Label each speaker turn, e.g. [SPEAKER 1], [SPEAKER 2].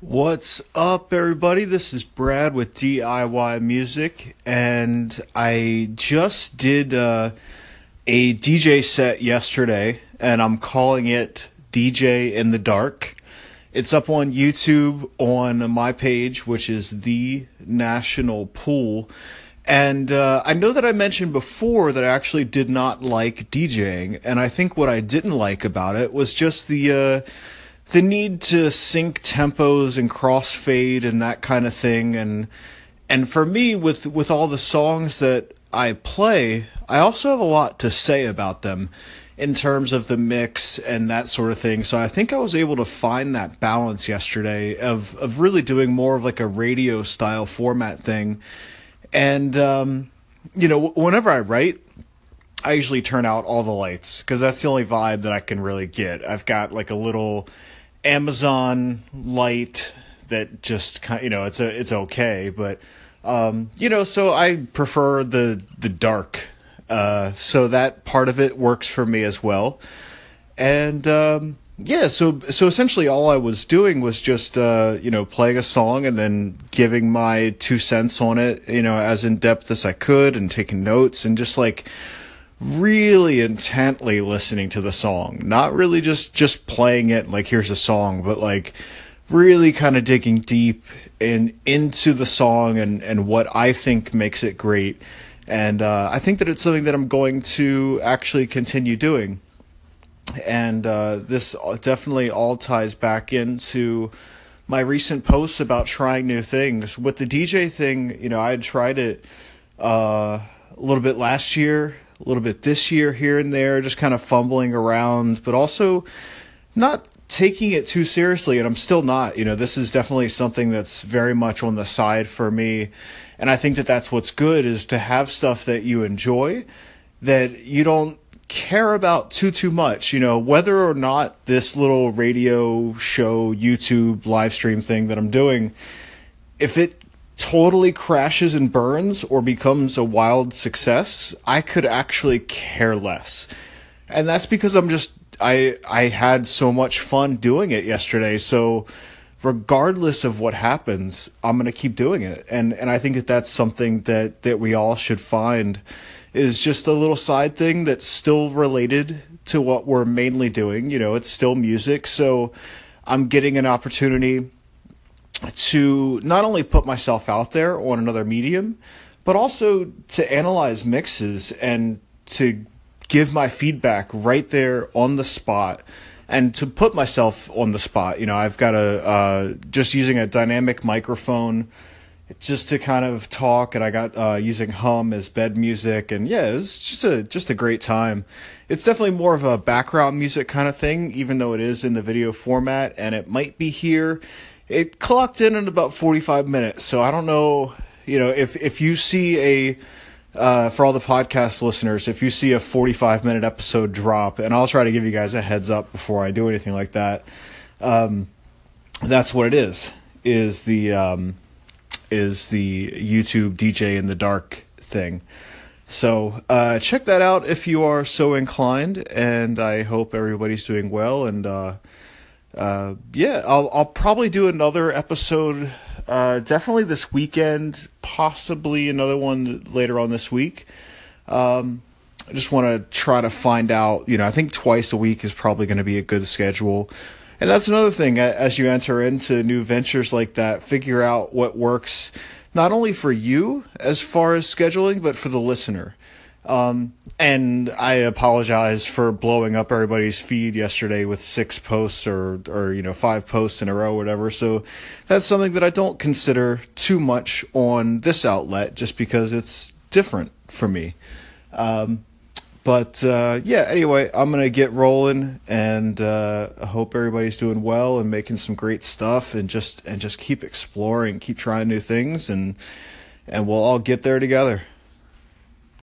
[SPEAKER 1] What's up, everybody? This is Brad with DIY Music, and I just did uh, a DJ set yesterday, and I'm calling it DJ in the Dark. It's up on YouTube on my page, which is The National Pool. And uh, I know that I mentioned before that I actually did not like DJing, and I think what I didn't like about it was just the. Uh, the need to sync tempos and crossfade and that kind of thing and and for me with with all the songs that I play, I also have a lot to say about them in terms of the mix and that sort of thing. So I think I was able to find that balance yesterday of of really doing more of like a radio style format thing. And um, you know, whenever I write, I usually turn out all the lights because that's the only vibe that I can really get. I've got like a little Amazon light that just kind you know it's a it's okay, but um, you know so I prefer the the dark, uh, so that part of it works for me as well, and um, yeah, so so essentially all I was doing was just uh, you know playing a song and then giving my two cents on it, you know as in depth as I could, and taking notes and just like really intently listening to the song. Not really just just playing it like here's a song but like really kind of digging deep in into the song and and what i think makes it great. And uh, i think that it's something that i'm going to actually continue doing. And uh, this definitely all ties back into my recent posts about trying new things. With the dj thing you know i had tried it uh, a little bit last year a little bit this year here and there, just kind of fumbling around, but also not taking it too seriously. And I'm still not. You know, this is definitely something that's very much on the side for me. And I think that that's what's good is to have stuff that you enjoy that you don't care about too too much you know whether or not this little radio show youtube live stream thing that i'm doing if it totally crashes and burns or becomes a wild success, I could actually care less. And that's because I'm just I I had so much fun doing it yesterday. So regardless of what happens, I'm going to keep doing it. And and I think that that's something that that we all should find is just a little side thing that's still related to what we're mainly doing. You know, it's still music. So I'm getting an opportunity to not only put myself out there on another medium, but also to analyze mixes and to give my feedback right there on the spot and to put myself on the spot. You know, I've got a uh, just using a dynamic microphone just to kind of talk and I got uh, using hum as bed music and yeah, it's just a just a great time. It's definitely more of a background music kind of thing even though it is in the video format and it might be here it clocked in at about 45 minutes. So I don't know, you know, if if you see a uh, for all the podcast listeners, if you see a 45 minute episode drop, and I'll try to give you guys a heads up before I do anything like that. Um, that's what it is. Is the um, is the YouTube DJ in the dark thing. So uh, check that out if you are so inclined, and I hope everybody's doing well and. Uh, uh, yeah, I'll I'll probably do another episode. Uh, definitely this weekend, possibly another one later on this week. Um, I just want to try to find out. You know, I think twice a week is probably going to be a good schedule. And that's another thing as you enter into new ventures like that, figure out what works not only for you as far as scheduling, but for the listener. Um, and I apologize for blowing up everybody's feed yesterday with six posts or, or, you know, five posts in a row, or whatever. So that's something that I don't consider too much on this outlet just because it's different for me. Um, but uh, yeah, anyway, I'm gonna get rolling, and uh, I hope everybody's doing well and making some great stuff, and just and just keep exploring, keep trying new things, and and we'll all get there together.